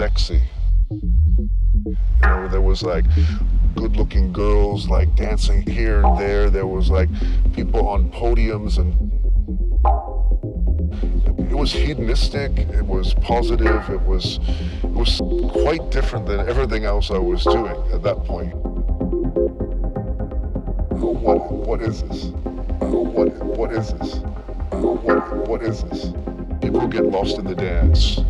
sexy. You know, there was like good looking girls like dancing here and there. There was like people on podiums and it was hedonistic, it was positive, it was it was quite different than everything else I was doing at that point. What what is this? What what is this? What what is this? People get lost in the dance.